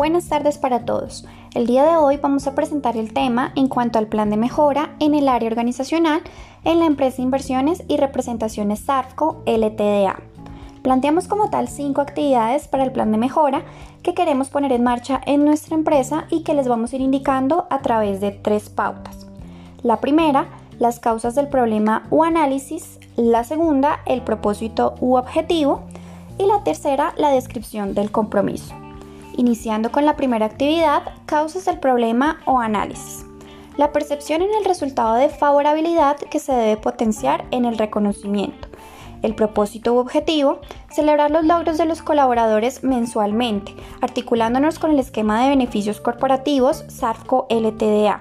Buenas tardes para todos. El día de hoy vamos a presentar el tema en cuanto al plan de mejora en el área organizacional en la empresa inversiones y representaciones SARFCO LTDA. Planteamos como tal cinco actividades para el plan de mejora que queremos poner en marcha en nuestra empresa y que les vamos a ir indicando a través de tres pautas. La primera, las causas del problema u análisis. La segunda, el propósito u objetivo. Y la tercera, la descripción del compromiso. Iniciando con la primera actividad, causas del problema o análisis. La percepción en el resultado de favorabilidad que se debe potenciar en el reconocimiento. El propósito u objetivo, celebrar los logros de los colaboradores mensualmente, articulándonos con el esquema de beneficios corporativos SARFCO LTDA,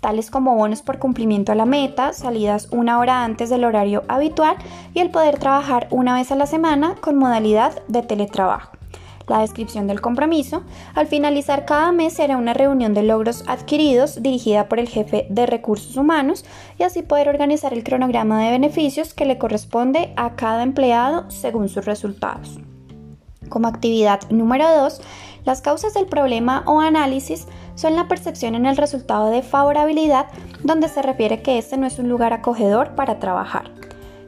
tales como bonos por cumplimiento a la meta, salidas una hora antes del horario habitual y el poder trabajar una vez a la semana con modalidad de teletrabajo la descripción del compromiso. Al finalizar cada mes será una reunión de logros adquiridos dirigida por el jefe de recursos humanos y así poder organizar el cronograma de beneficios que le corresponde a cada empleado según sus resultados. Como actividad número 2, las causas del problema o análisis son la percepción en el resultado de favorabilidad, donde se refiere que este no es un lugar acogedor para trabajar.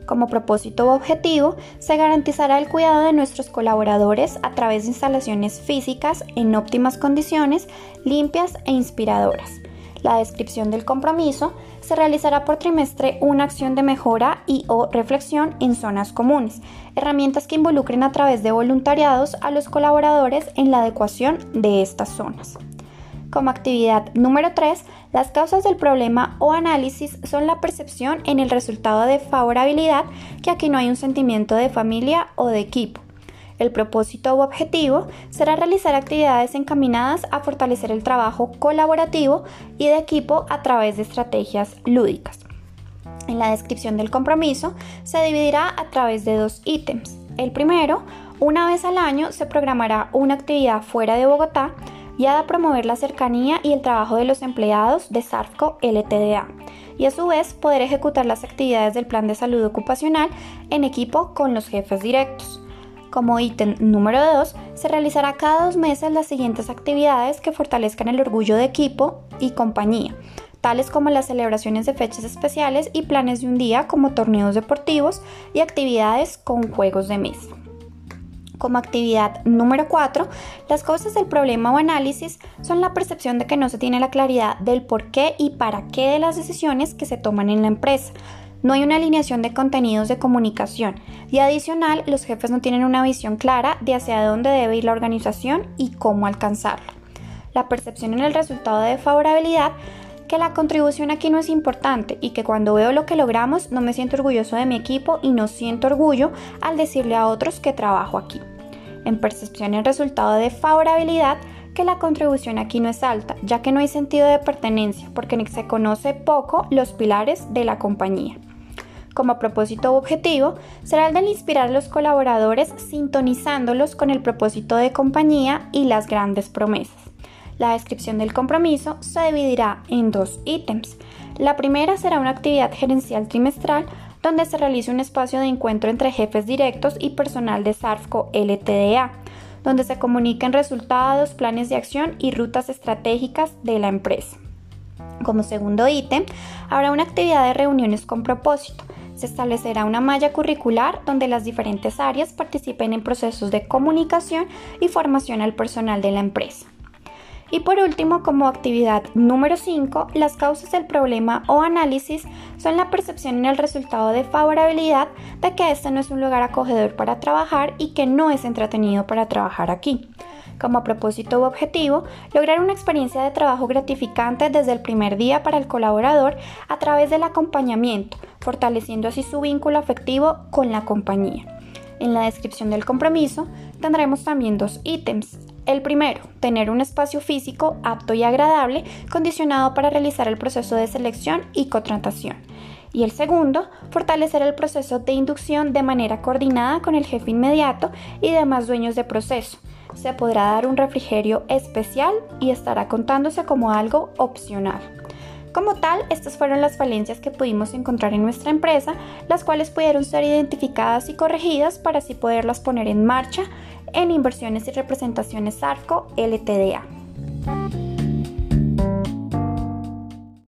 Como propósito u objetivo, se garantizará el cuidado de nuestros colaboradores a través de instalaciones físicas en óptimas condiciones, limpias e inspiradoras. La descripción del compromiso se realizará por trimestre una acción de mejora y o reflexión en zonas comunes, herramientas que involucren a través de voluntariados a los colaboradores en la adecuación de estas zonas. Como actividad número 3, las causas del problema o análisis son la percepción en el resultado de favorabilidad, que aquí no hay un sentimiento de familia o de equipo. El propósito u objetivo será realizar actividades encaminadas a fortalecer el trabajo colaborativo y de equipo a través de estrategias lúdicas. En la descripción del compromiso se dividirá a través de dos ítems. El primero, una vez al año se programará una actividad fuera de Bogotá y ha de promover la cercanía y el trabajo de los empleados de SARFCO LTDA y a su vez poder ejecutar las actividades del plan de salud ocupacional en equipo con los jefes directos. Como ítem número 2, se realizará cada dos meses las siguientes actividades que fortalezcan el orgullo de equipo y compañía, tales como las celebraciones de fechas especiales y planes de un día como torneos deportivos y actividades con juegos de mesa. Como actividad número 4, las causas del problema o análisis son la percepción de que no se tiene la claridad del por qué y para qué de las decisiones que se toman en la empresa. No hay una alineación de contenidos de comunicación y adicional los jefes no tienen una visión clara de hacia dónde debe ir la organización y cómo alcanzarla. La percepción en el resultado de favorabilidad que la contribución aquí no es importante y que cuando veo lo que logramos no me siento orgulloso de mi equipo y no siento orgullo al decirle a otros que trabajo aquí. En percepción el resultado de favorabilidad que la contribución aquí no es alta, ya que no hay sentido de pertenencia porque se conoce poco los pilares de la compañía. Como propósito u objetivo será el de inspirar a los colaboradores sintonizándolos con el propósito de compañía y las grandes promesas. La descripción del compromiso se dividirá en dos ítems. La primera será una actividad gerencial trimestral donde se realice un espacio de encuentro entre jefes directos y personal de SARFCO LTDA, donde se comuniquen resultados, planes de acción y rutas estratégicas de la empresa. Como segundo ítem, habrá una actividad de reuniones con propósito. Se establecerá una malla curricular donde las diferentes áreas participen en procesos de comunicación y formación al personal de la empresa. Y por último, como actividad número 5, las causas del problema o análisis son la percepción en el resultado de favorabilidad de que este no es un lugar acogedor para trabajar y que no es entretenido para trabajar aquí. Como propósito u objetivo, lograr una experiencia de trabajo gratificante desde el primer día para el colaborador a través del acompañamiento, fortaleciendo así su vínculo afectivo con la compañía. En la descripción del compromiso tendremos también dos ítems. El primero, tener un espacio físico apto y agradable condicionado para realizar el proceso de selección y contratación. Y el segundo, fortalecer el proceso de inducción de manera coordinada con el jefe inmediato y demás dueños de proceso. Se podrá dar un refrigerio especial y estará contándose como algo opcional. Como tal, estas fueron las falencias que pudimos encontrar en nuestra empresa, las cuales pudieron ser identificadas y corregidas para así poderlas poner en marcha en Inversiones y Representaciones SARCO LTDA.